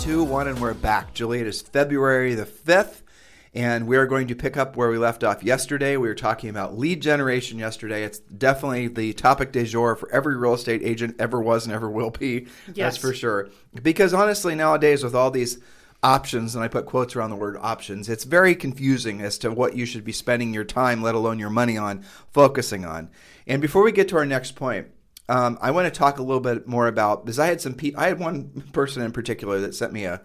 Two, one, and we're back. Julie, it is February the 5th, and we are going to pick up where we left off yesterday. We were talking about lead generation yesterday. It's definitely the topic du jour for every real estate agent ever was and ever will be. Yes. That's for sure. Because honestly, nowadays, with all these options, and I put quotes around the word options, it's very confusing as to what you should be spending your time, let alone your money on, focusing on. And before we get to our next point, um, I want to talk a little bit more about because I had some pe- I had one person in particular that sent me a,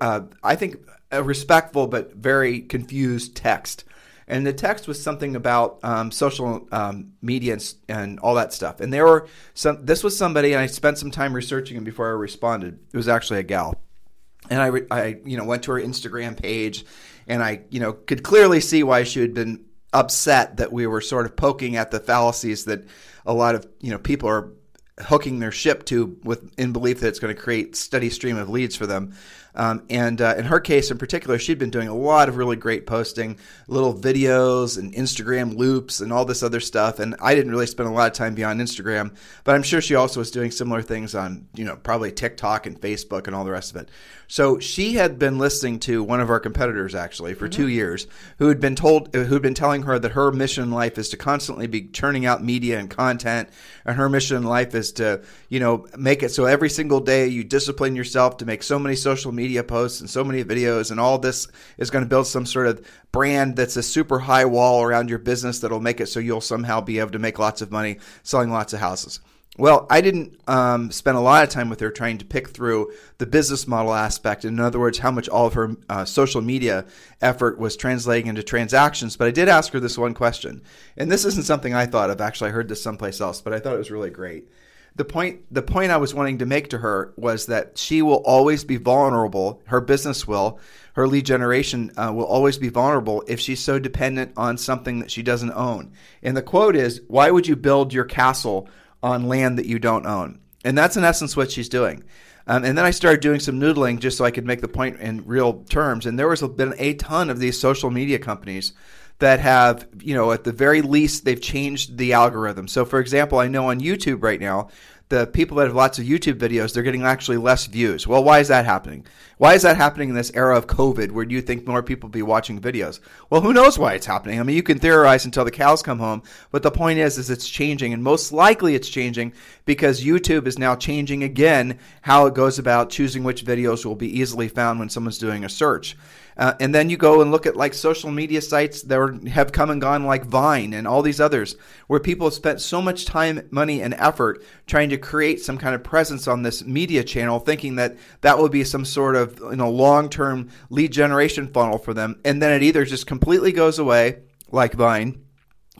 uh, I think a respectful but very confused text, and the text was something about um, social um, media and, and all that stuff. And there were some. This was somebody, and I spent some time researching him before I responded. It was actually a gal and I, re- I you know went to her Instagram page, and I you know could clearly see why she had been upset that we were sort of poking at the fallacies that a lot of you know people are hooking their ship to with in belief that it's going to create steady stream of leads for them. Um, and uh, in her case in particular, she'd been doing a lot of really great posting, little videos and Instagram loops and all this other stuff. And I didn't really spend a lot of time beyond Instagram, but I'm sure she also was doing similar things on, you know, probably TikTok and Facebook and all the rest of it. So she had been listening to one of our competitors actually for two years, who had been told, who had been telling her that her mission in life is to constantly be churning out media and content, and her mission in life is to, you know, make it so every single day you discipline yourself to make so many social media posts and so many videos, and all this is going to build some sort of brand that's a super high wall around your business that'll make it so you'll somehow be able to make lots of money selling lots of houses. Well, I didn't um, spend a lot of time with her trying to pick through the business model aspect. In other words, how much all of her uh, social media effort was translating into transactions. But I did ask her this one question. And this isn't something I thought of. Actually, I heard this someplace else, but I thought it was really great. The point, the point I was wanting to make to her was that she will always be vulnerable. Her business will, her lead generation uh, will always be vulnerable if she's so dependent on something that she doesn't own. And the quote is, "Why would you build your castle on land that you don't own?" And that's in essence what she's doing. Um, and then I started doing some noodling just so I could make the point in real terms. And there was been a ton of these social media companies that have, you know, at the very least, they've changed the algorithm. So, for example, I know on YouTube right now, the people that have lots of YouTube videos, they're getting actually less views. Well, why is that happening? Why is that happening in this era of COVID where you think more people be watching videos? Well, who knows why it's happening? I mean, you can theorize until the cows come home, but the point is, is it's changing, and most likely it's changing because YouTube is now changing again how it goes about choosing which videos will be easily found when someone's doing a search. Uh, and then you go and look at like social media sites that are, have come and gone, like Vine and all these others, where people have spent so much time, money, and effort trying to create some kind of presence on this media channel, thinking that that will be some sort of you know long-term lead generation funnel for them, and then it either just completely goes away, like Vine,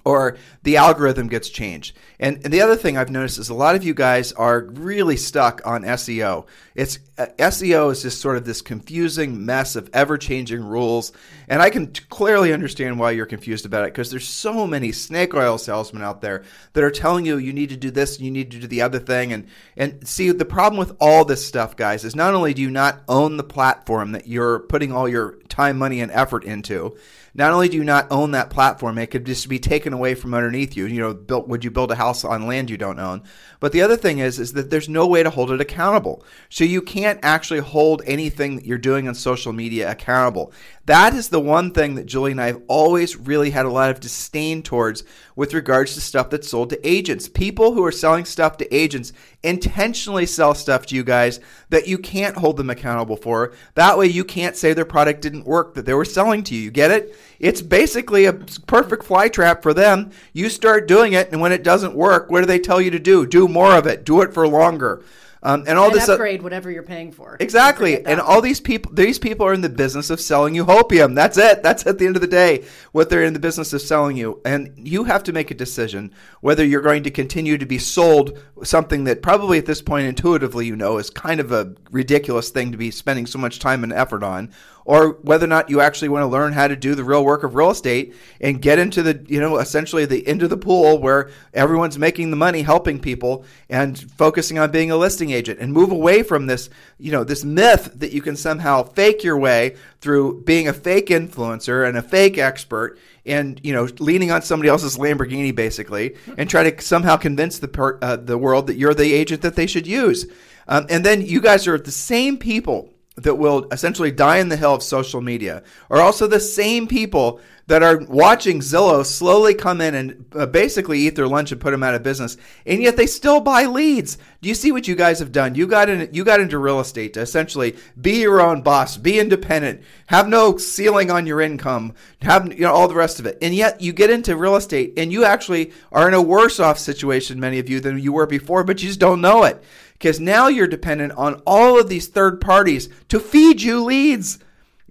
or the algorithm gets changed. And, and the other thing I've noticed is a lot of you guys are really stuck on SEO. It's Uh, SEO is just sort of this confusing mess of ever-changing rules, and I can clearly understand why you're confused about it because there's so many snake oil salesmen out there that are telling you you need to do this, and you need to do the other thing, and and see the problem with all this stuff, guys, is not only do you not own the platform that you're putting all your time, money, and effort into. Not only do you not own that platform, it could just be taken away from underneath you. You know, built, would you build a house on land you don't own? But the other thing is, is that there's no way to hold it accountable. So you can't actually hold anything that you're doing on social media accountable. That is the one thing that Julie and I have always really had a lot of disdain towards with regards to stuff that's sold to agents. People who are selling stuff to agents intentionally sell stuff to you guys that you can't hold them accountable for. That way you can't say their product didn't work that they were selling to you. You get it? It's basically a perfect fly trap for them. You start doing it, and when it doesn't work, what do they tell you to do? Do more of it. Do it for longer. Um, and all and this uh, upgrade whatever you're paying for. Exactly. And all these people these people are in the business of selling you hopium. That's it. That's at the end of the day what they're in the business of selling you. And you have to make a decision whether you're going to continue to be sold something that probably at this point intuitively you know is kind of a ridiculous thing to be spending so much time and effort on or whether or not you actually want to learn how to do the real work of real estate and get into the you know essentially the end of the pool where everyone's making the money helping people and focusing on being a listing agent and move away from this you know this myth that you can somehow fake your way through being a fake influencer and a fake expert and you know leaning on somebody else's Lamborghini basically and try to somehow convince the per, uh, the world that you're the agent that they should use. Um, and then you guys are the same people that will essentially die in the hill of social media are also the same people that are watching Zillow slowly come in and uh, basically eat their lunch and put them out of business, and yet they still buy leads. Do you see what you guys have done? You got in, you got into real estate to essentially be your own boss, be independent, have no ceiling on your income, have you know all the rest of it, and yet you get into real estate and you actually are in a worse off situation, many of you, than you were before, but you just don't know it because now you're dependent on all of these third parties to feed you leads.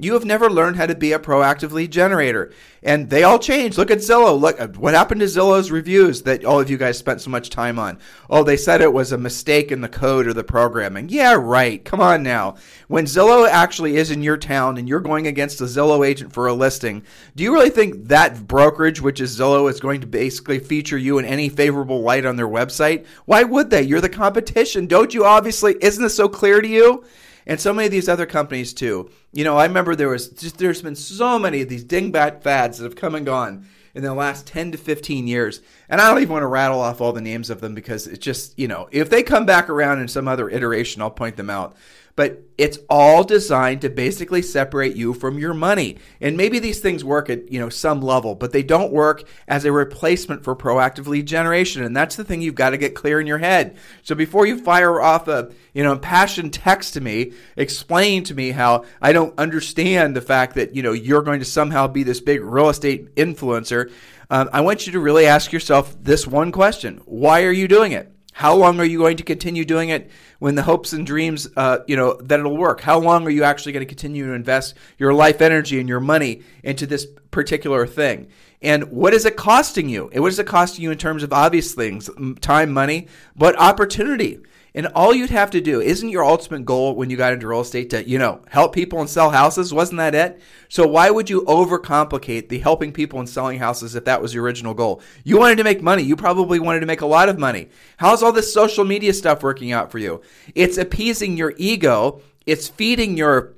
You have never learned how to be a proactive lead generator. And they all changed. Look at Zillow. Look uh, what happened to Zillow's reviews that all of you guys spent so much time on. Oh, they said it was a mistake in the code or the programming. Yeah, right. Come on now. When Zillow actually is in your town and you're going against a Zillow agent for a listing, do you really think that brokerage, which is Zillow, is going to basically feature you in any favorable light on their website? Why would they? You're the competition. Don't you obviously? Isn't this so clear to you? And so many of these other companies too. You know, I remember there was just there's been so many of these dingbat fads that have come and gone in the last 10 to 15 years. And I don't even want to rattle off all the names of them because it's just, you know, if they come back around in some other iteration, I'll point them out but it's all designed to basically separate you from your money. And maybe these things work at, you know, some level, but they don't work as a replacement for proactive lead generation. And that's the thing you've got to get clear in your head. So before you fire off a, you know, impassioned text to me, explain to me how I don't understand the fact that, you know, you're going to somehow be this big real estate influencer. Um, I want you to really ask yourself this one question. Why are you doing it? How long are you going to continue doing it when the hopes and dreams, uh, you know, that it'll work? How long are you actually going to continue to invest your life energy and your money into this particular thing? And what is it costing you? And What is it costing you in terms of obvious things, time, money, but opportunity? And all you'd have to do, isn't your ultimate goal when you got into real estate to, you know, help people and sell houses? Wasn't that it? So why would you overcomplicate the helping people and selling houses if that was your original goal? You wanted to make money. You probably wanted to make a lot of money. How's all this social media stuff working out for you? It's appeasing your ego. It's feeding your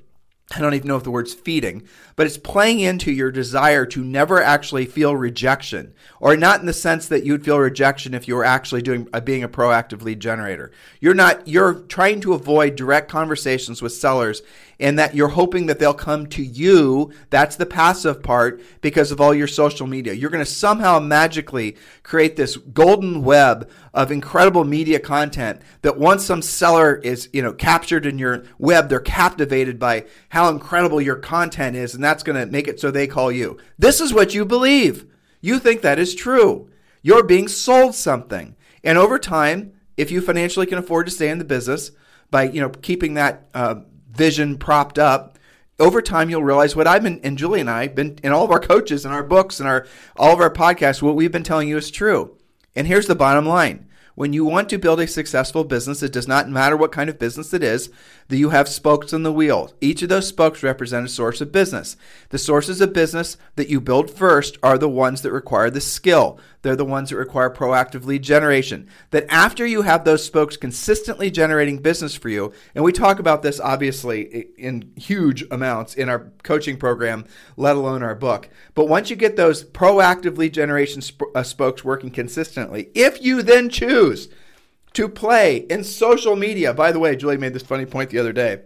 I don't even know if the word's feeding, but it's playing into your desire to never actually feel rejection, or not in the sense that you'd feel rejection if you were actually doing uh, being a proactive lead generator. You're not. You're trying to avoid direct conversations with sellers and that you're hoping that they'll come to you. That's the passive part because of all your social media. You're going to somehow magically create this golden web of incredible media content that once some seller is, you know, captured in your web, they're captivated by how incredible your content is and that's going to make it so they call you. This is what you believe. You think that is true. You're being sold something. And over time, if you financially can afford to stay in the business by, you know, keeping that uh, vision propped up, over time you'll realize what I've been and Julie and I been in all of our coaches and our books and our all of our podcasts, what we've been telling you is true. And here's the bottom line. When you want to build a successful business, it does not matter what kind of business it is, that you have spokes in the wheel. Each of those spokes represent a source of business. The sources of business that you build first are the ones that require the skill. They're the ones that require proactive lead generation. That after you have those spokes consistently generating business for you, and we talk about this obviously in huge amounts in our coaching program, let alone our book. But once you get those proactive lead generation sp- uh, spokes working consistently, if you then choose to play in social media, by the way, Julie made this funny point the other day.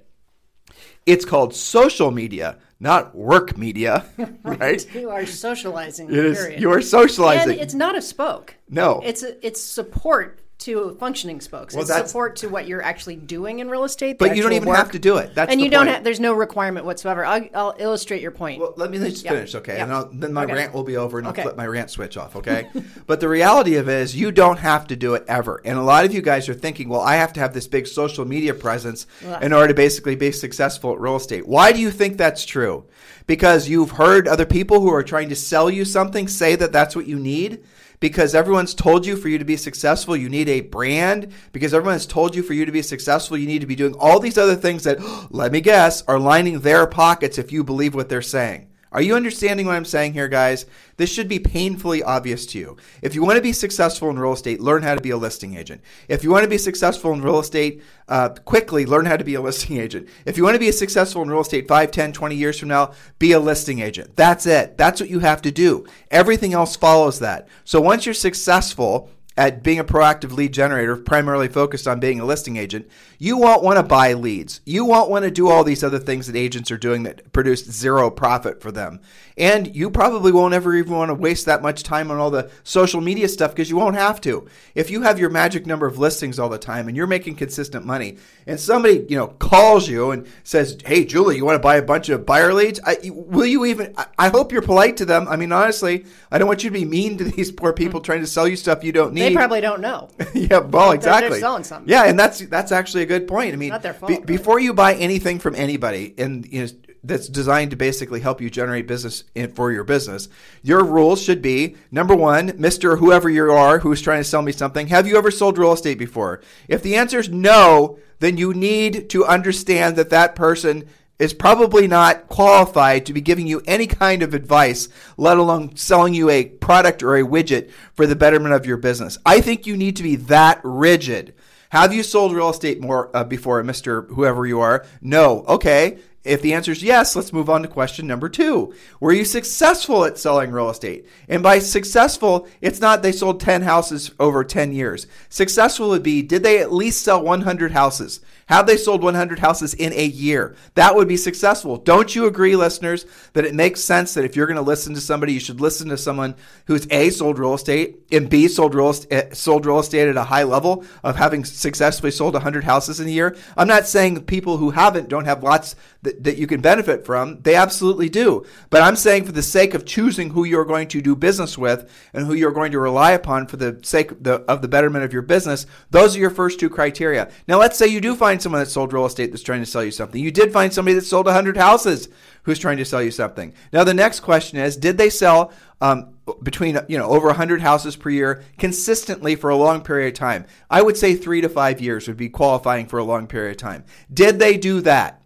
It's called social media, not work media, right? you are socializing. It is. You are socializing. And it's not a spoke. No. It's a, it's support to functioning spokes. Well, it's support to what you're actually doing in real estate. But you don't even work. have to do it. That's and you don't have. There's no requirement whatsoever. I'll, I'll illustrate your point. Well, let me just Yeah. finish, okay? Yeah. And I'll, then my Okay. rant will be over, and I'll Okay. flip my rant switch off, okay? but the reality of it is, you don't have to do it ever. And a lot of you guys are thinking, well, I have to have this big social media presence Ugh. in order to basically be successful at real estate. Why do you think that's true? Because you've heard other people who are trying to sell you something say that that's what you need. Because everyone's told you for you to be successful, you need a brand. Because everyone's told you for you to be successful, you need to be doing all these other things that, let me guess, are lining their pockets if you believe what they're saying. Are you understanding what I'm saying here, guys? This should be painfully obvious to you. If you want to be successful in real estate, learn how to be a listing agent. If you want to be successful in real estate uh, quickly, learn how to be a listing agent. If you want to be successful in real estate 5, 10, 20 years from now, be a listing agent. That's it. That's what you have to do. Everything else follows that. So once you're successful, at being a proactive lead generator, primarily focused on being a listing agent, you won't want to buy leads. You won't want to do all these other things that agents are doing that produce zero profit for them. And you probably won't ever even want to waste that much time on all the social media stuff because you won't have to. If you have your magic number of listings all the time and you're making consistent money, and somebody you know calls you and says, "Hey, Julie, you want to buy a bunch of buyer leads?" I, will you even? I, I hope you're polite to them. I mean, honestly, I don't want you to be mean to these poor people mm-hmm. trying to sell you stuff you don't need. They probably don't know. yeah, well, they're exactly. selling something. Yeah, and that's that's actually a good point. I mean, Not their fault, be- right? before you buy anything from anybody, and you know, that's designed to basically help you generate business in, for your business, your rules should be number one, Mister Whoever you are who's trying to sell me something. Have you ever sold real estate before? If the answer is no, then you need to understand that that person is probably not qualified to be giving you any kind of advice, let alone selling you a product or a widget for the betterment of your business. I think you need to be that rigid. Have you sold real estate more uh, before, Mr. Whoever you are? No. Okay. If the answer is yes, let's move on to question number two. Were you successful at selling real estate? And by successful, it's not they sold 10 houses over 10 years. Successful would be did they at least sell 100 houses? Have they sold 100 houses in a year? That would be successful. Don't you agree, listeners, that it makes sense that if you're going to listen to somebody, you should listen to someone who's A, sold real estate, and B, sold real, est- eh, sold real estate at a high level of having successfully sold 100 houses in a year? I'm not saying people who haven't don't have lots that, that you can benefit from. They absolutely do. But I'm saying for the sake of choosing who you're going to do business with and who you're going to rely upon for the sake of the, of the betterment of your business, those are your first two criteria. Now, let's say you do find someone that sold real estate that's trying to sell you something. You did find somebody that sold 100 houses who's trying to sell you something. Now, the next question is did they sell um, between you know over 100 houses per year consistently for a long period of time? I would say three to five years would be qualifying for a long period of time. Did they do that?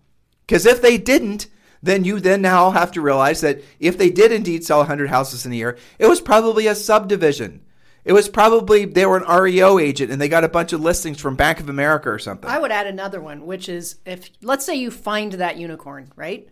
Because if they didn't, then you then now have to realize that if they did indeed sell 100 houses in a year, it was probably a subdivision. It was probably they were an REO agent and they got a bunch of listings from Bank of America or something. I would add another one, which is if let's say you find that unicorn, right?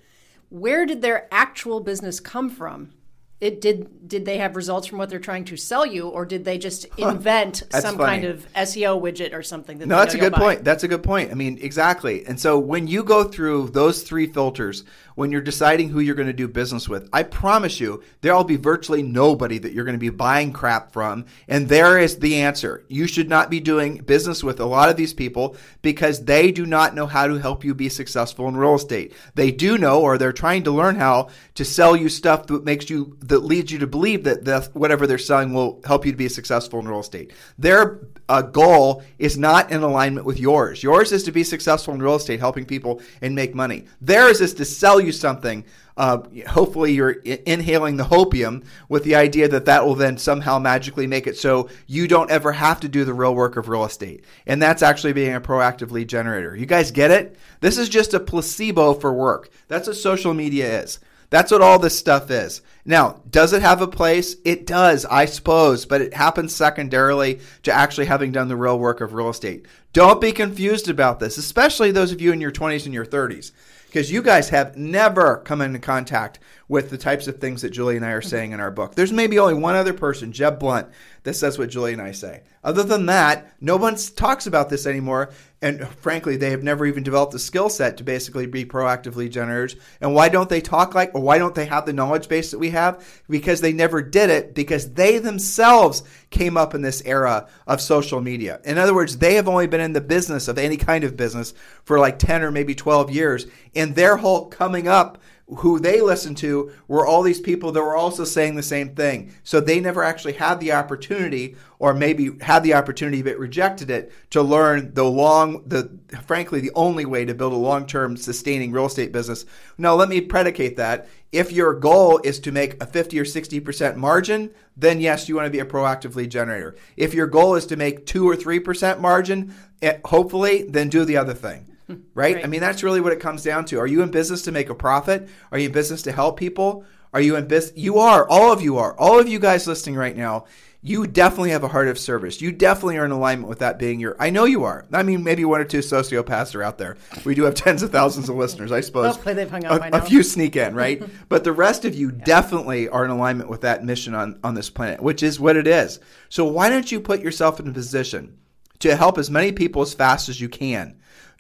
Where did their actual business come from? It did did they have results from what they're trying to sell you, or did they just invent That's some funny. kind of SEO widget or something? That No, that's a good buy? point. That's a good point. I mean, exactly. And so when you go through those three filters, when you're deciding who you're going to do business with, I promise you there'll be virtually nobody that you're going to be buying crap from. And there is the answer. You should not be doing business with a lot of these people because they do not know how to help you be successful in real estate. They do know, or they're trying to learn how to sell you stuff that makes you, that leads you to believe that the, whatever they're selling will help you to be successful in real estate. Their uh, goal is not in alignment with yours. Yours is to be successful in real estate, helping people and make money. Theirs is to sell you something. Uh, hopefully, you're i- inhaling the hopium with the idea that that will then somehow magically make it so you don't ever have to do the real work of real estate. And that's actually being a proactive lead generator. You guys get it? This is just a placebo for work. That's what social media is. That's what all this stuff is. Now, does it have a place? It does, I suppose, but it happens secondarily to actually having done the real work of real estate. Don't be confused about this, especially those of you in your 20s and your 30s, because you guys have never come into contact with the types of things that Julie and I are mm-hmm. saying in our book. There's maybe only one other person, Jeb Blount, that says what Julie and I say. Other than that, no one talks about this anymore. And frankly, they have never even developed a skill set to basically be proactive lead generators. And why don't they talk like, or why don't they have the knowledge base that we have? Because they never did it because they themselves came up in this era of social media. In other words, they have only been in the business of any kind of business for like 10 or maybe 12 years. And their whole coming up who they listened to were all these people that were also saying the same thing. So they never actually had the opportunity, or maybe had the opportunity but rejected it, to learn the long, the frankly the only way to build a long-term sustaining real estate business. Now let me predicate that. If your goal is to make a 50 or 60% margin, then yes, you want to be a proactive lead generator. If your goal is to make 2 or 3% margin, eh, hopefully, then do the other thing. Right? Right. I mean, that's really what it comes down to. Are you in business to make a profit? Are you in business to help people? Are you in business? You are. All of you are. All of you guys listening right now, you definitely have a heart of service. You definitely are in alignment with that being your. I know you are. I mean, maybe one or two sociopaths are out there. We do have tens of thousands of listeners, I suppose. Hopefully they've hung by a, now. a few sneak in, right? but the rest of you definitely are in alignment with that mission on, on this planet, which is what it is. So why don't you put yourself in a position to help as many people as fast as you can?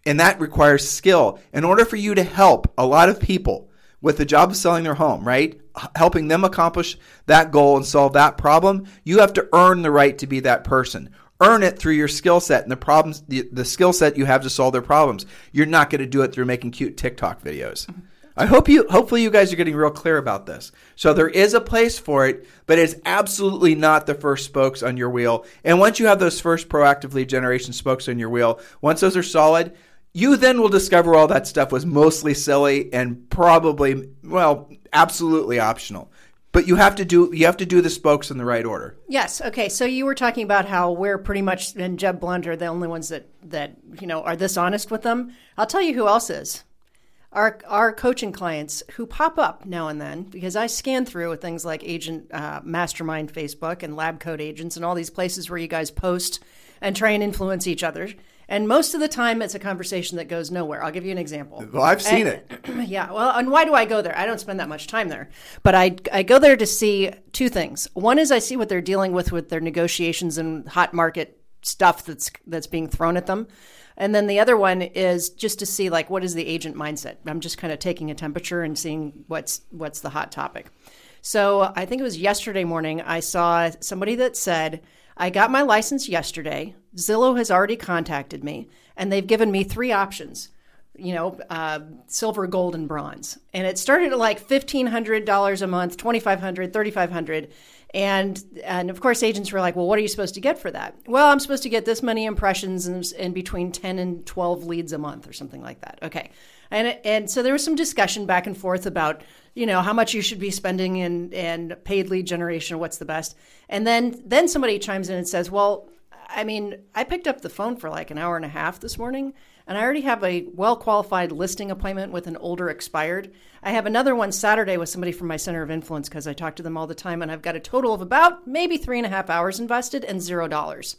And that requires skill. In order for you to help a lot of people with the job of selling their home, right? Helping them accomplish that goal and solve that problem, you have to earn the right to be that person. Earn it through your skill set and the problems, the, the skill set you have to solve their problems. You're not going to do it through making cute TikTok videos. I hope you, hopefully, you guys are getting real clear about this. So there is a place for it, but it's absolutely not the first spokes on your wheel. And once you have those first proactive lead generation spokes on your wheel, once those are solid, you then will discover all that stuff was mostly silly and probably, well, absolutely optional. But you have to do you have to do the spokes in the right order. Yes. Okay. So you were talking about how we're pretty much and Jeb Blount are the only ones that that you know are this honest with them. I'll tell you who else is. Our our coaching clients who pop up now and then because I scan through with things like Agent uh, Mastermind Facebook and Lab Coat Agents and all these places where you guys post and try and influence each other. And most of the time, it's a conversation that goes nowhere. I'll give you an example. Well, I've seen And- it. yeah. Well, and why do I go there? I don't spend that much time there, but I I go there to see two things. One is I see what they're dealing with with their negotiations and hot market stuff that's that's being thrown at them. And then the other one is just to see like what is the agent mindset. I'm just kind of taking a temperature and seeing what's what's the hot topic. So I think it was yesterday morning I saw somebody that said, I got my license yesterday. Zillow has already contacted me and they've given me three options you know, uh, silver, gold, and bronze. And it started at like fifteen hundred dollars a month, twenty five hundred, thirty five hundred, and and of course agents were like, well, what are you supposed to get for that? Well, I'm supposed to get this many impressions and, and between ten and twelve leads a month or something like that. Okay, and and so there was some discussion back and forth about you know how much you should be spending in and paid lead generation, what's the best, and then then somebody chimes in and says, well. I mean, I picked up the phone for like an hour and a half this morning, and I already have a well qualified listing appointment with an older expired. I have another one Saturday with somebody from my center of influence because I talk to them all the time, and I've got a total of about maybe three and a half hours invested and zero dollars.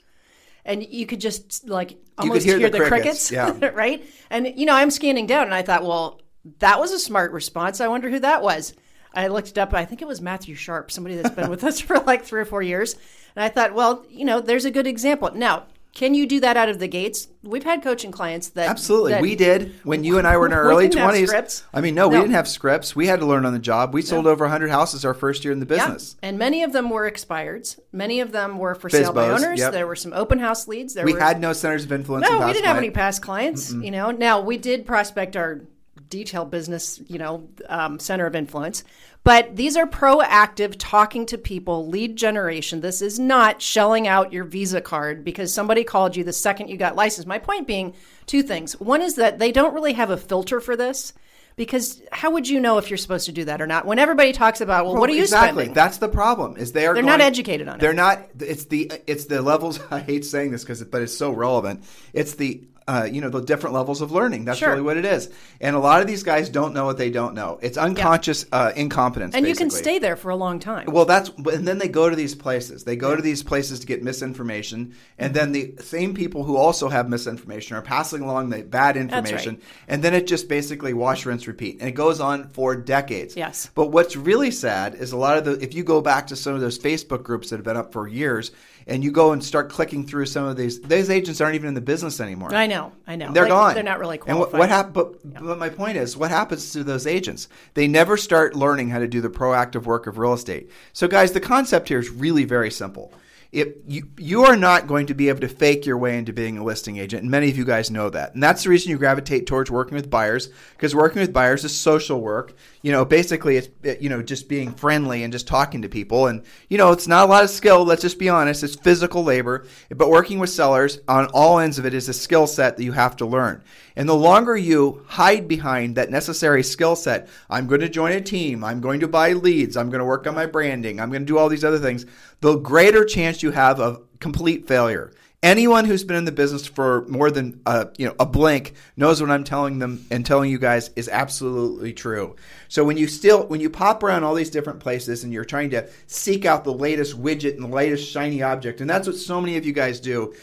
And you could just like almost hear hear, the the, crickets, crickets, yeah. right? And you know, I'm scanning down, and I thought, well, that was a smart response. I wonder who that was. I looked it up. I think it was Matthew Sharp, somebody that's been with us for like three or four years. And I thought, well, you know, there's a good example. Now, can you do that out of the gates? We've had coaching clients that Absolutely. that- we did when you and I were in our We early 20s. I mean, no, we didn't have scripts. We had to learn on the job. We sold over 100 houses our first year in the business. And many of them were expireds. Many of them were for sale by owners. yep. There were some open house leads. There We were, had no centers of influence. no, in we didn't have any past clients. You know, now we did prospect our detail business, you know, um, center of influence. But these are proactive, talking to people, lead generation. This is not shelling out your Visa card because somebody called you the second you got licensed. My point being two things. One is that they don't really have a filter for this because how would you know if you're supposed to do that or not? When everybody talks about, well, what are you exactly. spending? That's the problem. Is they are They're going- not educated on it. They're not. It's the it's the levels. I hate saying this because but it's so relevant. It's the uh, you know, the different levels of learning. That's Sure. really what it is. And a lot of these guys don't know what they don't know. It's unconscious uh, incompetence. and you can stay there for a long time. Well, that's and then they go to these places. They go to these places to get misinformation, and then the same people who also have misinformation are passing along the bad information, right. and then it just basically wash, rinse, repeat, and it goes on for decades. Yes. But what's really sad is a lot of the if you go back to some of those Facebook groups that have been up for years, and you go and start clicking through some of these, these agents aren't even in the business anymore. I know, I know. They're Like, gone. They're not really qualified. And what, what happened? But, but my point is, what happens to those agents? They never start learning how to do the proactive work of real estate. So, guys, the concept here is really very simple. If you you are not going to be able to fake your way into being a listing agent, and many of you guys know that, and that's the reason you gravitate towards working with buyers because working with buyers is social work. You know, basically, it's uh, you know just being friendly and just talking to people, and you know it's not a lot of skill. Let's just be honest; it's physical labor. But working with sellers on all ends of it is a skill set that you have to learn. And the longer you hide behind that necessary skill set, I'm going to join a team, I'm going to buy leads, I'm going to work on my branding, I'm going to do all these other things, the greater chance you have of complete failure. Anyone who's been in the business for more than uh, you know a blink knows what I'm telling them and telling you guys is absolutely true. So when you still when you pop around all these different places and you're trying to seek out the latest widget and the latest shiny object, and that's what so many of you guys do.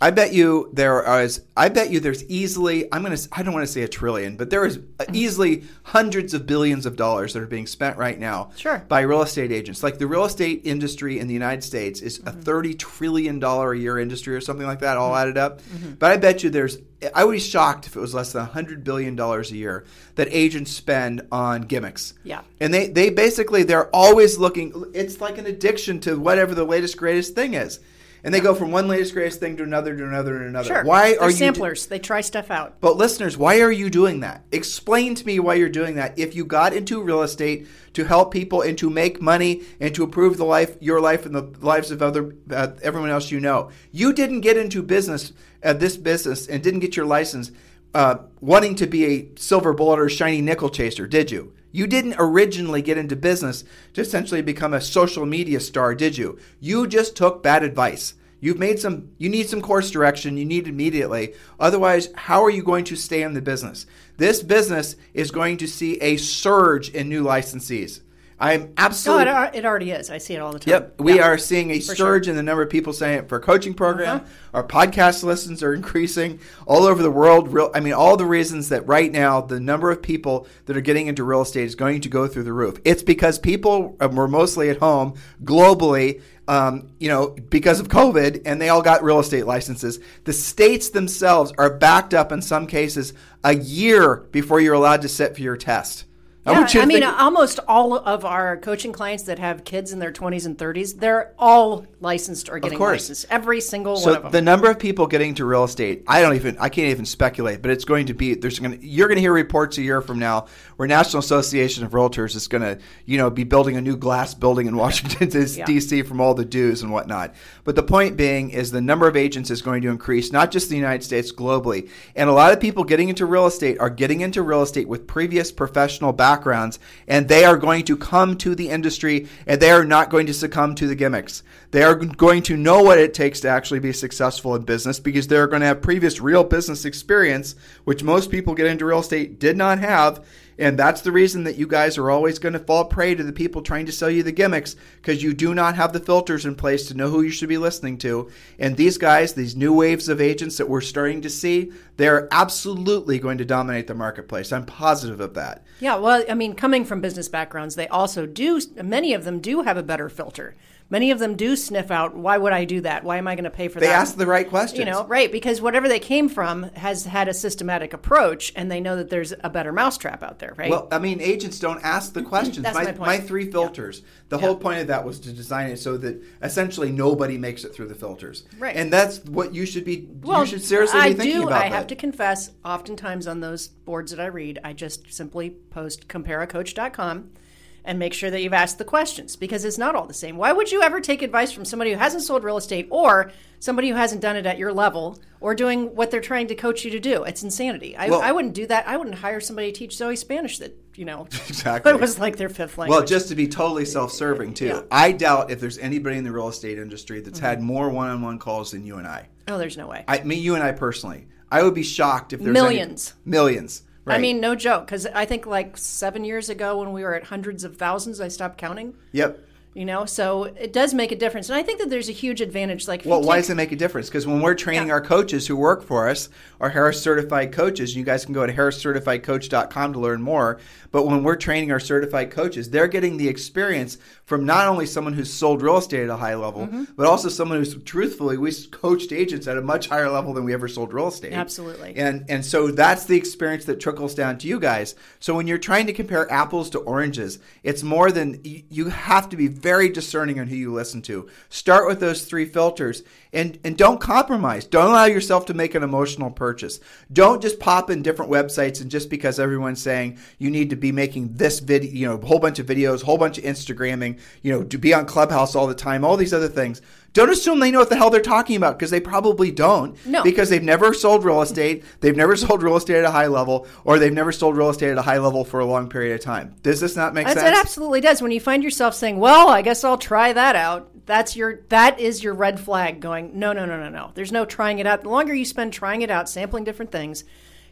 I bet you there is. I bet you there's easily. I'm gonna. I don't want to say a trillion, but there is uh, mm-hmm. easily hundreds of billions of dollars that are being spent right now Sure. by real estate agents. Like the real estate industry in the United States is a mm-hmm. thirty trillion dollar a year industry or something like that, all mm-hmm. added up. But I bet you there's. I would be shocked if it was less than hundred billion dollars a year that agents spend on gimmicks. Yeah. And they, they basically they're always looking. It's like an addiction to whatever the latest greatest thing is. And they go from one latest greatest thing to another to another to another. Sure. Why They're are you do- samplers? they try stuff out. but listeners, why are you doing that? Explain to me why you're doing that. If you got into real estate to help people and to make money and to improve the life, your life and the lives of other uh, everyone else you know, you didn't get into business, uh, this business, and didn't get your license uh, wanting to be a silver bullet or shiny nickel chaser, did you? You didn't originally get into business to essentially become a social media star, did you? You just took bad advice. You've made some, you need some course direction, you need immediately. Otherwise, how are you going to stay in the business? This business is going to see a surge in new licensees. I'm No, absolutely. it, it already is. I see it all the time. Yep, we Yeah. are seeing a surge sure. in the number of people saying it for coaching program. Uh-huh. Our podcast listens are increasing all over the world. Real, I mean, all the reasons that right now the number of people that are getting into real estate is going to go through the roof. It's because people uh, were mostly at home globally. Um, you know, because of COVID, and they all got real estate licenses. The states themselves are backed up in some cases a year before you're allowed to sit for your test. Yeah, you I mean, almost all of our coaching clients that have kids in their 20s and 30s, they're all licensed or getting course. licensed. Every single So one of them. the number of people getting into real estate, I don't even, I can't even speculate, but it's going to be. There's going to, you're going to hear reports a year from now where National Association of Realtors is going to, you know, be building a new glass building in Washington Yeah. D.C. from all the dues and whatnot. But the point being is the number of agents is going to increase, not just in the United States, globally. And a lot of people getting into real estate are getting into real estate with previous professional backgrounds, and they are going to come to the industry, and they are not going to succumb to the gimmicks. They are going to know what it takes to actually be successful in business because they're going to have previous real business experience, which most people get into real estate did not have. And that's the reason that you guys are always going to fall prey to the people trying to sell you the gimmicks because you do not have the filters in place to know who you should be listening to. And these guys, these new waves of agents that we're starting to see, they're absolutely going to dominate the marketplace. I'm positive of that. yeah, well, I mean, coming from business backgrounds, they also do, many of them do have a better filter. Many of them do sniff out, why would I do that? Why am I going to pay for They that? They ask the right questions. You know, right? Because whatever they came from has had a systematic approach, and they know that there's a better mousetrap out there, right? Well, I mean, agents don't ask the questions. That's my, my point. three filters. The whole point of that was to design it so that essentially nobody makes it through the filters. Right. And that's what you should be. well, you should seriously I be thinking do. about I that. have to confess, oftentimes on those boards that I read, I just simply post compareacoach.com and make sure that you've asked the questions because it's not all the same. Why would you ever take advice from somebody who hasn't sold real estate or somebody who hasn't done it at your level or doing what they're trying to coach you to do? It's insanity. I, Well- I wouldn't do that. I wouldn't hire somebody to teach Zoe Spanish that, you know, Exactly. it was like their fifth language. Well, just to be totally self-serving too, Yeah. I doubt if there's anybody in the real estate industry that's had mm-hmm. more one-on-one calls than you and I. oh, there's no way. I mean, you and I personally. I would be shocked if there's Millions. Any, millions. Right. I mean, no joke. Because I think like seven years ago, when we were at hundreds of thousands, I stopped counting. Yep. You know, so it does make a difference, and I think that there's a huge advantage. Like, Well, you why take- does it make a difference? Because when we're training Yeah. our coaches who work for us, our Harris certified coaches, you guys can go to harriscertifiedcoach.com to learn more. But when we're training our certified coaches, they're getting the experience from not only someone who's sold real estate at a high level, Mm-hmm. but also someone who's truthfully we coached agents at a much higher level than we ever sold real estate. Absolutely. And and so that's the experience that trickles down to you guys. So when you're trying to compare apples to oranges, it's more than you, have to be very discerning on who you listen to. Start with those three filters and and don't compromise. Don't allow yourself to make an emotional purchase. Don't just pop in different websites and just because everyone's saying you need to be making this video, you know, a whole bunch of videos, a whole bunch of Instagramming, you know, to be on Clubhouse all the time, all these other things. Don't assume they know what the hell they're talking about because they probably don't. No. Because they've never sold real estate, they've never sold real estate at a high level, or they've never sold real estate at a high level for a long period of time. Does this not make That's- sense? It absolutely does. When you find yourself saying, "Well, I guess I'll try that out," that's your that is your red flag. Going, no, no, no, no, no. There's no trying it out. The longer you spend trying it out, sampling different things,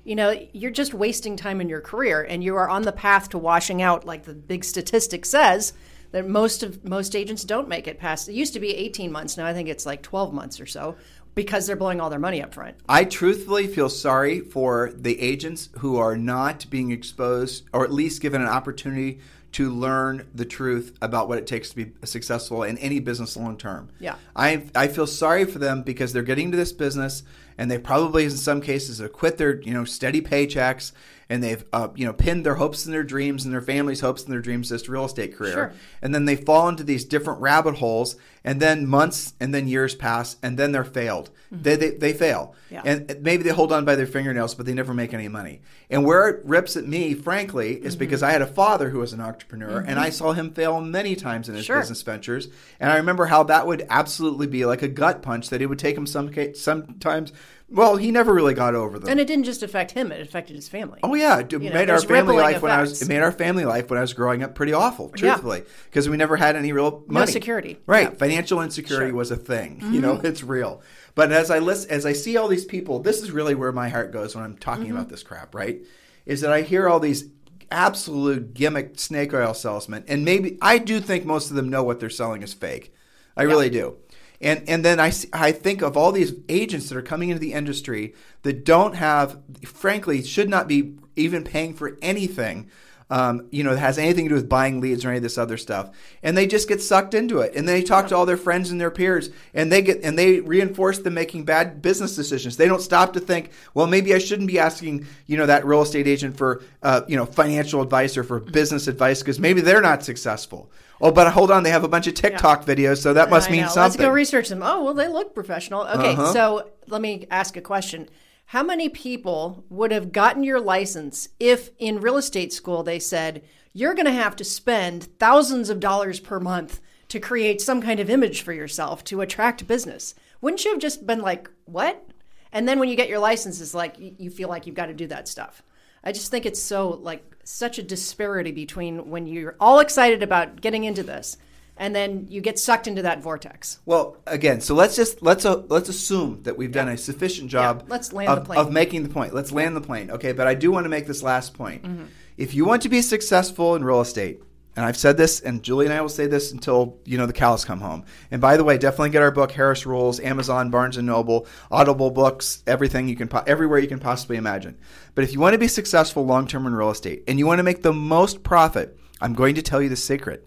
you know, you're just wasting time in your career, and you are on the path to washing out, like the big statistic says. That most of most agents don't make it past. It used to be 18 months. Now I think it's like 12 months or so because they're blowing all their money up front. I truthfully feel sorry for the agents who are not being exposed or at least given an opportunity to learn the truth about what it takes to be successful in any business long term. Yeah. I I feel sorry for them because they're getting into this business and they probably in some cases have quit their, you know, steady paychecks and they've uh, you know pinned their hopes and their dreams and their family's hopes and their dreams to this real estate career. Sure. And then they fall into these different rabbit holes and then months and then years pass and then they're failed. Mm-hmm. They, they they fail. Yeah. And maybe they hold on by their fingernails, but they never make any money. And where it rips at me, frankly, is mm-hmm. because I had a father who was an entrepreneur, and mm-hmm. I saw him fail many times in his Sure. business ventures. And I remember how that would absolutely be like a gut punch that it would take him some sometimes. Well, he never really got over them. And it didn't just affect him; it affected his family. Oh yeah, it know, made our family life when I was it made our family life when I was growing up pretty awful, truthfully, because we never had any real money, security. Right, Yeah. Mm-hmm. financial insecurity was a thing. You know, it's real. But as I listen, as I see all these people, this is really where my heart goes when I'm talking Mm-hmm. about this crap. Right, is that I hear all these absolute gimmick snake oil salesmen, and maybe I do think most of them know what they're selling is fake. I really do. And and then I, I think of all these agents that are coming into the industry that don't have, frankly, should not be even paying for anything, um, you know, has anything to do with buying leads or any of this other stuff. And they just get sucked into it. And they talk to all their friends and their peers, and they get and they reinforce them making bad business decisions. They don't stop to think, well, maybe I shouldn't be asking, you know, that real estate agent for, uh, you know, financial advice or for business advice because maybe they're not successful. Oh, but hold on, they have a bunch of TikTok videos, so that must I mean know. something. Let's go research them. Oh, well, they look professional. Okay, Uh-huh. so let me ask a question. How many people would have gotten your license if in real estate school they said, you're going to have to spend thousands of dollars per month to create some kind of image for yourself to attract business? Wouldn't you have just been like, what? And then when you get your license, it's like you feel like you've got to do that stuff. I just think it's so like such a disparity between when you're all excited about getting into this and then you get sucked into that vortex. Well, again, so let's just let's uh, let's assume that we've done a sufficient job. let's land of, the plane. of making the point. Let's land the plane. Okay, but I do want to make this last point. Mm-hmm. If you want to be successful in real estate, and I've said this, and Julie and I will say this until you know the cows come home. And by the way, definitely get our book Harris Rules, Amazon, Barnes and Noble, Audible books, everything you can po- everywhere you can possibly imagine. But if you want to be successful long term in real estate, and you want to make the most profit, I'm going to tell you the secret.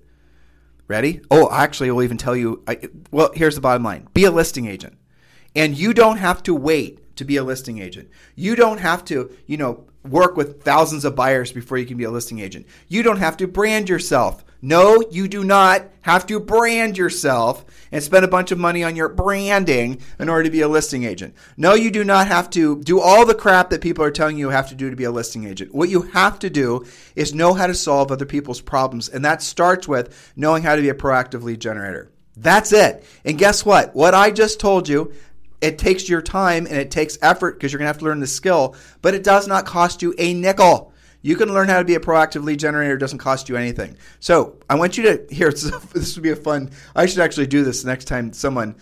Ready? Oh, actually, I will even tell you. I, well, here's the bottom line: be a listing agent, and you don't have to wait to be a listing agent. You don't have to, you know, work with thousands of buyers before you can be a listing agent. You don't have to brand yourself. No, you do not have to brand yourself and spend a bunch of money on your branding in order to be a listing agent. No, you do not have to do all the crap that people are telling you you have to do to be a listing agent. What you have to do is know how to solve other people's problems, and that starts with knowing how to be a proactive lead generator. That's it. And guess what? What I just told you, it takes your time and it takes effort because you're going to have to learn the skill, but it does not cost you a nickel. You can learn how to be a proactive lead generator. It doesn't cost you anything. So I want you to here. This would be a fun. I should actually do this next time someone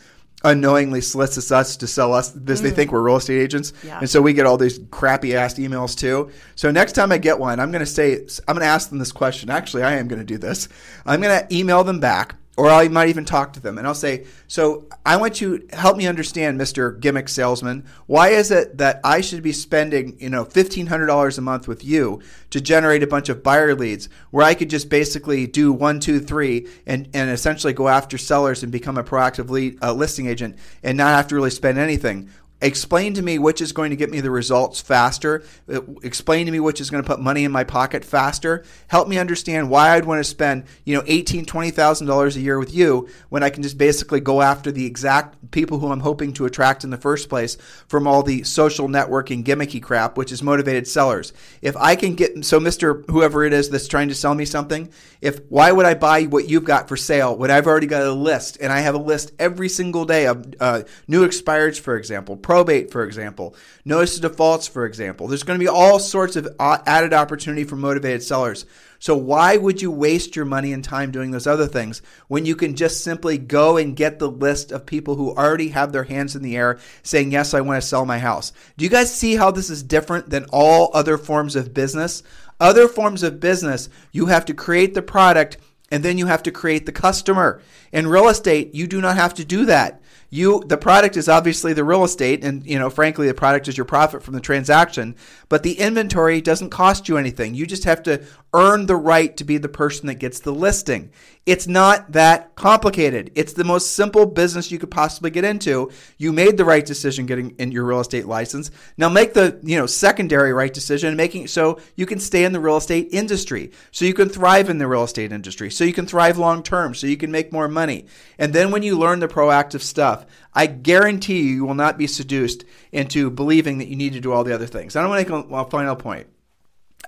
unknowingly solicits us to sell us because they mm. think we're real estate agents. Yeah. And so we get all these crappy ass emails too. So next time I get one, I'm going to say, I'm going to ask them this question. Actually, I am going to do this. I'm going to email them back or I might even talk to them and I'll say, So I want you to help me understand, Mr. Gimmick Salesman, why is it that I should be spending, you know, $1,500 a month with you to generate a bunch of buyer leads where I could just basically do one, two, three and, and essentially go after sellers and become a proactive lead, uh, listing agent and not have to really spend anything? Explain to me which is going to get me the results faster. Uh, explain to me which is going to put money in my pocket faster. Help me understand why i'd want to spend you know eighteen twenty thousand dollars a year with you when i can just basically go after the exact people who i'm hoping to attract in the first place from all the social networking gimmicky crap which is motivated sellers. If i can get so mr whoever it is that's trying to sell me something if why would i buy what you've got for sale when i've already got a list and i have a list every single day of uh, new expireds for example probate, for example, notice of defaults, for example. There's going to be all sorts of uh, added opportunity for motivated sellers. So why would you waste your money and time doing those other things when you can just simply go and get the list of people who already have their hands in the air saying, yes, I want to sell my house? Do you guys see how this is different than all other forms of business? Other forms of business, you have to create the product and then you have to create the customer. In real estate, you do not have to do that you the product is obviously the real estate and you know frankly the product is your profit from the transaction but the inventory doesn't cost you anything. You just have to earn the right to be the person that gets the listing. It's not that complicated. It's the most simple business you could possibly get into. You made the right decision getting in your real estate license. Now make the you know secondary right decision making so you can stay in the real estate industry so you can thrive in the real estate industry so you can thrive long term so you can make more money. And then when you learn the proactive stuff I guarantee you, you will not be seduced into believing that you need to do all the other things. I don't want to make a, a final point.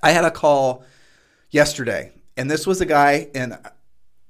I had a call yesterday, and this was a guy, and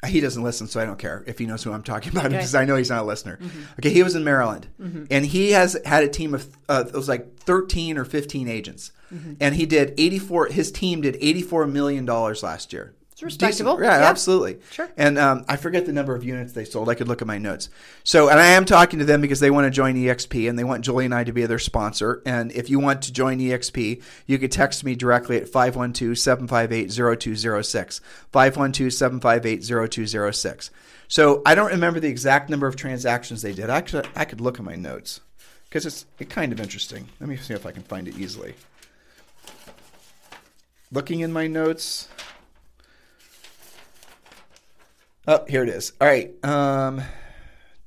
he doesn't listen, so I don't care if he knows who I'm talking about Okay. because I know he's not a listener. Okay, he was in Maryland, and he has had a team of uh, it was like 13 or 15 agents, and he did 84. His team did 84 million dollars last year. It's respectable. Decent. Yeah, Yeah. absolutely. Sure. And um, I forget the number of units they sold. I could look at my notes. So, and I am talking to them because they want to join EXP and they want Julie and I to be their sponsor. And if you want to join EXP, you could text me directly at 512 758 0206. 512 758 0206. So I don't remember the exact number of transactions they did. Actually, I could look at my notes because it's it kind of interesting. Let me see if I can find it easily. Looking in my notes. Oh, here it is. All right. Um,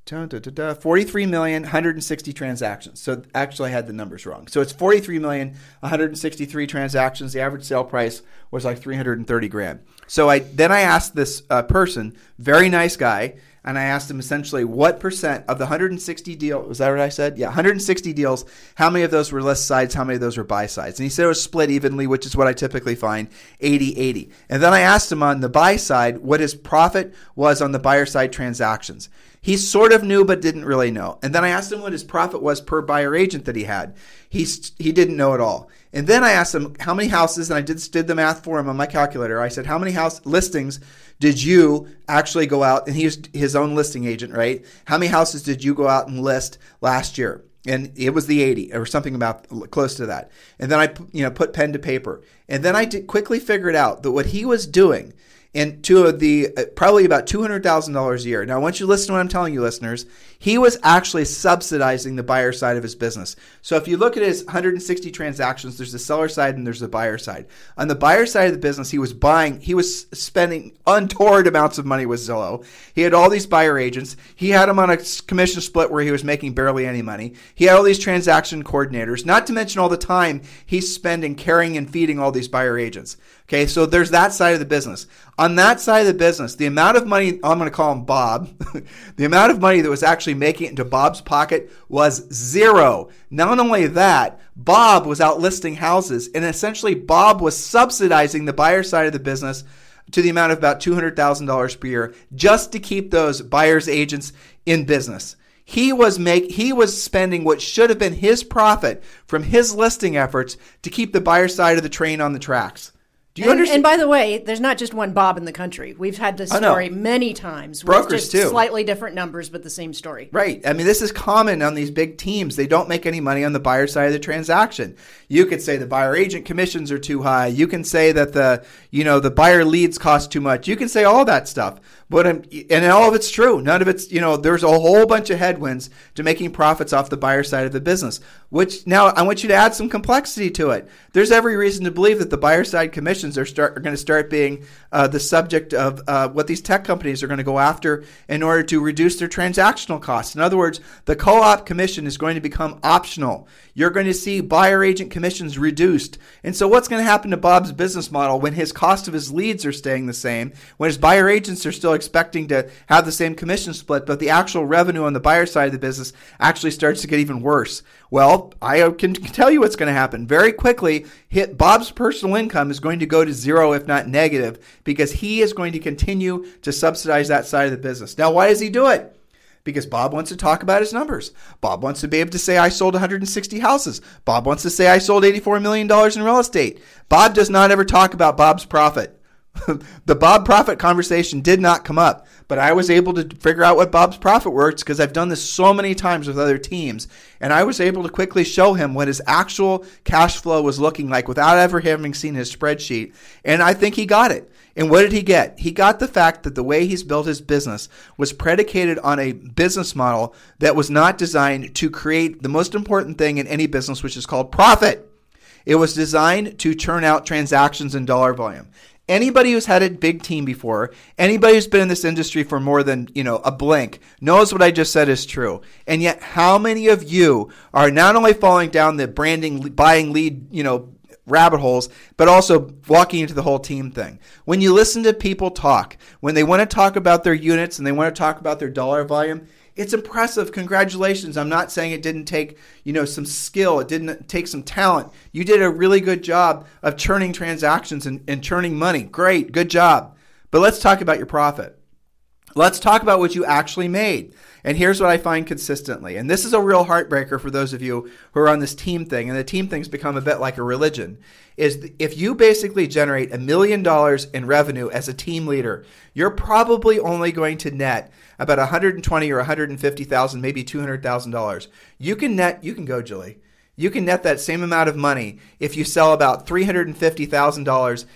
da, da, da, da, 43 million, 160 transactions. So actually, I had the numbers wrong. So it's 43 million, 163 transactions. The average sale price was like 330 grand. So I then I asked this uh, person, very nice guy, and I asked him essentially what percent of the 160 deal was that what I said? Yeah, 160 deals. How many of those were list sides? How many of those were buy sides? And he said it was split evenly, which is what I typically find 80 80. And then I asked him on the buy side what his profit was on the buyer side transactions. He sort of knew but didn't really know. And then I asked him what his profit was per buyer agent that he had. He he didn't know at all. And then I asked him how many houses, and I did did the math for him on my calculator. I said, how many house listings did you actually go out? And he's his own listing agent, right? How many houses did you go out and list last year? And it was the 80 or something about close to that. And then I, you know, put pen to paper. And then I quickly figured out that what he was doing and to the uh, probably about two hundred thousand dollars a year. Now, I want you to listen to what I'm telling you, listeners. He was actually subsidizing the buyer side of his business. So, if you look at his 160 transactions, there's the seller side and there's the buyer side. On the buyer side of the business, he was buying, he was spending untoward amounts of money with Zillow. He had all these buyer agents. He had them on a commission split where he was making barely any money. He had all these transaction coordinators. Not to mention all the time he's spending carrying and feeding all these buyer agents. Okay, so there's that side of the business. On that side of the business, the amount of money, I'm going to call him Bob, the amount of money that was actually making it into Bob's pocket was zero. Not only that, Bob was out listing houses, and essentially Bob was subsidizing the buyer side of the business to the amount of about $200,000 per year just to keep those buyers agents in business. He was make he was spending what should have been his profit from his listing efforts to keep the buyer side of the train on the tracks. Do you and, understand? and by the way, there's not just one Bob in the country. We've had this story many times. Brokers, with just too. Slightly different numbers, but the same story. Right. I mean, this is common on these big teams. They don't make any money on the buyer side of the transaction. You could say the buyer agent commissions are too high. You can say that the, you know, the buyer leads cost too much. You can say all that stuff. But um, and all of it's true. None of it's, you know, there's a whole bunch of headwinds to making profits off the buyer side of the business. Which now I want you to add some complexity to it. There's every reason to believe that the buyer side commissions are start are going to start being uh, the subject of uh, what these tech companies are going to go after in order to reduce their transactional costs. In other words, the co-op commission is going to become optional. You're going to see buyer agent commissions reduced. And so what's going to happen to Bob's business model when his cost of his leads are staying the same, when his buyer agents are still expecting to have the same commission split, but the actual revenue on the buyer side of the business actually starts to get even worse? Well, I can tell you what's going to happen. Very quickly, hit Bob's personal income is going to go to zero, if not negative, because he is going to continue to subsidize that side of the business. Now, why does he do it? Because Bob wants to talk about his numbers. Bob wants to be able to say, I sold 160 houses. Bob wants to say, I sold $84 million in real estate. Bob does not ever talk about Bob's profit. the Bob profit conversation did not come up, but I was able to figure out what Bob's profit works because I've done this so many times with other teams. And I was able to quickly show him what his actual cash flow was looking like without ever having seen his spreadsheet. And I think he got it. And what did he get? He got the fact that the way he's built his business was predicated on a business model that was not designed to create the most important thing in any business, which is called profit. It was designed to churn out transactions and dollar volume. Anybody who's had a big team before, anybody who's been in this industry for more than, you know, a blink knows what I just said is true. And yet how many of you are not only falling down the branding buying lead, you know, rabbit holes, but also walking into the whole team thing. When you listen to people talk, when they want to talk about their units and they want to talk about their dollar volume, it's impressive. Congratulations. I'm not saying it didn't take, you know, some skill. It didn't take some talent. You did a really good job of churning transactions and, and churning money. Great. Good job. But let's talk about your profit. Let's talk about what you actually made. And here's what I find consistently. And this is a real heartbreaker for those of you who are on this team thing. And the team thing's become a bit like a religion. Is if you basically generate a million dollars in revenue as a team leader, you're probably only going to net about 120 or 150,000, maybe $200,000. You can net, you can go, Julie. You can net that same amount of money if you sell about $350,000 eh,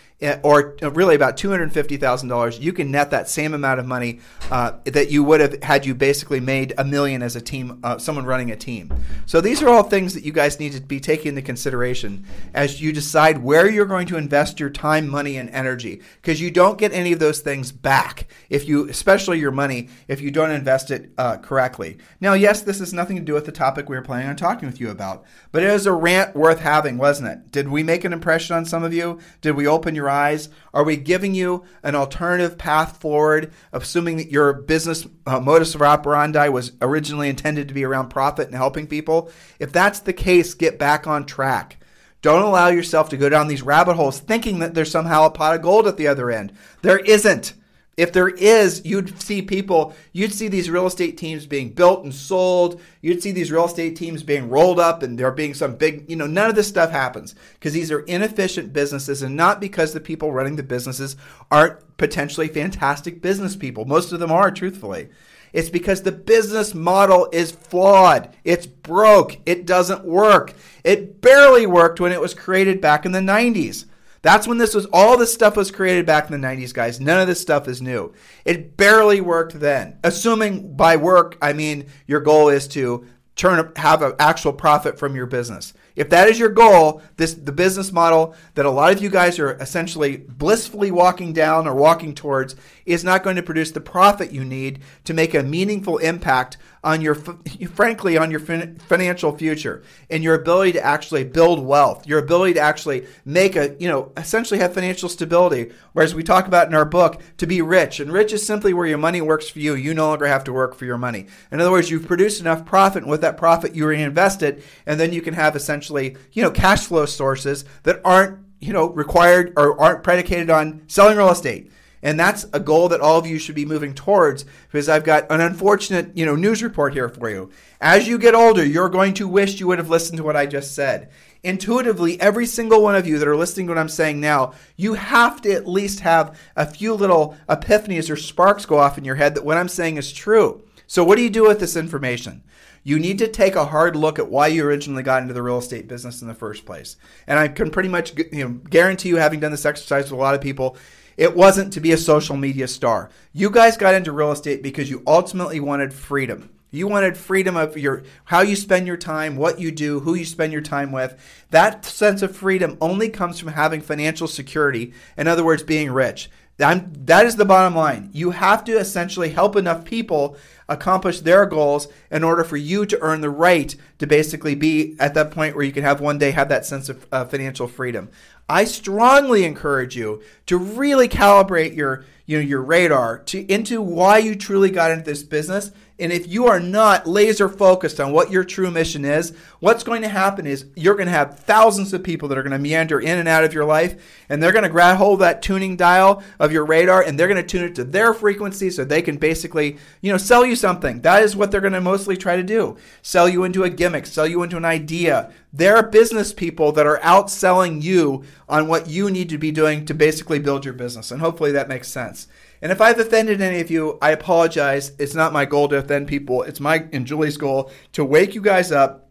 or really about $250,000. You can net that same amount of money uh, that you would have had you basically made a million as a team, uh, someone running a team. So these are all things that you guys need to be taking into consideration as you decide where you're going to invest your time, money, and energy because you don't get any of those things back if you, especially your money, if you don't invest it uh, correctly. Now, yes, this has nothing to do with the topic we were planning on talking with you about, but it was a rant worth having, wasn't it? Did we make an impression on some of you? Did we open your eyes? Are we giving you an alternative path forward, assuming that your business uh, modus operandi was originally intended to be around profit and helping people? If that's the case, get back on track. Don't allow yourself to go down these rabbit holes thinking that there's somehow a pot of gold at the other end. There isn't. If there is, you'd see people, you'd see these real estate teams being built and sold. You'd see these real estate teams being rolled up and there being some big, you know, none of this stuff happens because these are inefficient businesses and not because the people running the businesses aren't potentially fantastic business people. Most of them are, truthfully. It's because the business model is flawed. It's broke. It doesn't work. It barely worked when it was created back in the 90s. That's when this was all this stuff was created back in the 90s, guys. None of this stuff is new. It barely worked then. Assuming by work, I mean your goal is to turn have an actual profit from your business. If that is your goal, this the business model that a lot of you guys are essentially blissfully walking down or walking towards is not going to produce the profit you need to make a meaningful impact on your frankly on your fin- financial future and your ability to actually build wealth, your ability to actually make a, you know, essentially have financial stability. Whereas we talk about in our book to be rich, and rich is simply where your money works for you. You no longer have to work for your money. In other words, you've produced enough profit, and with that profit, you reinvest it, and then you can have essentially, you know, cash flow sources that aren't, you know, required or aren't predicated on selling real estate. And that's a goal that all of you should be moving towards because I've got an unfortunate, you know, news report here for you. As you get older, you're going to wish you would have listened to what I just said. intuitively, every single one of you that are listening to what I'm saying now, you have to at least have a few little epiphanies or sparks go off in your head that what I'm saying is true. So, what do you do with this information? You need to take a hard look at why you originally got into the real estate business in the first place. And I can pretty much you know, guarantee you, having done this exercise with a lot of people, it wasn't to be a social media star. You guys got into real estate because you ultimately wanted freedom. You wanted freedom of your how you spend your time, what you do, who you spend your time with. That sense of freedom only comes from having financial security. In other words, being rich. I'm, that is the bottom line. You have to essentially help enough people accomplish their goals in order for you to earn the right to basically be at that point where you can have one day have that sense of uh, financial freedom. I strongly encourage you to really calibrate your you know your radar to into why you truly got into this business and if you are not laser focused on what your true mission is, what's going to happen is you're going to have thousands of people that are going to meander in and out of your life, and they're going to grab hold of that tuning dial of your radar, and they're going to tune it to their frequency so they can basically, you know, sell you something. That is what they're going to mostly try to do: sell you into a gimmick, sell you into an idea. There are business people that are outselling you on what you need to be doing to basically build your business, and hopefully that makes sense. And if I've offended any of you, I apologize. It's not my goal to offend people. It's my and Julie's goal to wake you guys up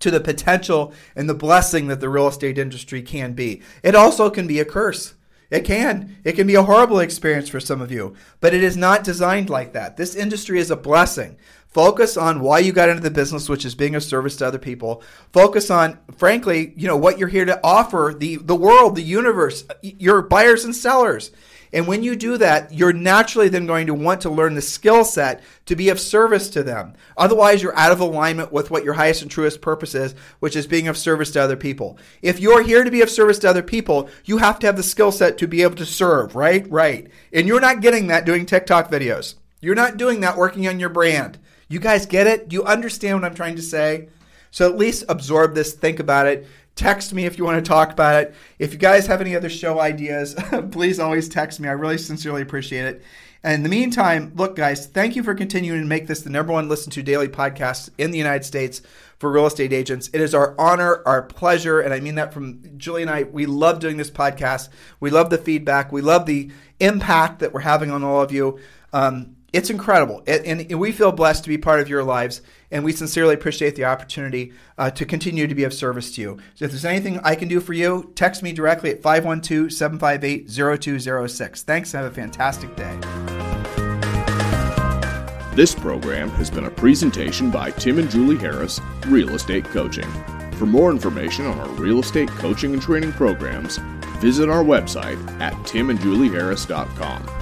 to the potential and the blessing that the real estate industry can be. It also can be a curse. It can. It can be a horrible experience for some of you, but it is not designed like that. This industry is a blessing. Focus on why you got into the business, which is being of service to other people. Focus on, frankly, you know, what you're here to offer the, the world, the universe, your buyers and sellers. And when you do that, you're naturally then going to want to learn the skill set to be of service to them. Otherwise, you're out of alignment with what your highest and truest purpose is, which is being of service to other people. If you're here to be of service to other people, you have to have the skill set to be able to serve, right? Right. And you're not getting that doing TikTok videos. You're not doing that working on your brand. You guys get it? Do you understand what I'm trying to say? So at least absorb this, think about it. Text me if you want to talk about it. If you guys have any other show ideas, please always text me. I really sincerely appreciate it. And in the meantime, look, guys, thank you for continuing to make this the number one listened to daily podcast in the United States for real estate agents. It is our honor, our pleasure, and I mean that from Julie and I. We love doing this podcast. We love the feedback. We love the impact that we're having on all of you. Um, it's incredible. And, and, we feel blessed to be part of your lives. And we sincerely appreciate the opportunity uh, to continue to be of service to you. So if there's anything I can do for you, text me directly at 512 758 0206. Thanks and have a fantastic day. This program has been a presentation by Tim and Julie Harris, Real Estate Coaching. For more information on our real estate coaching and training programs, visit our website at timandjulieharris.com.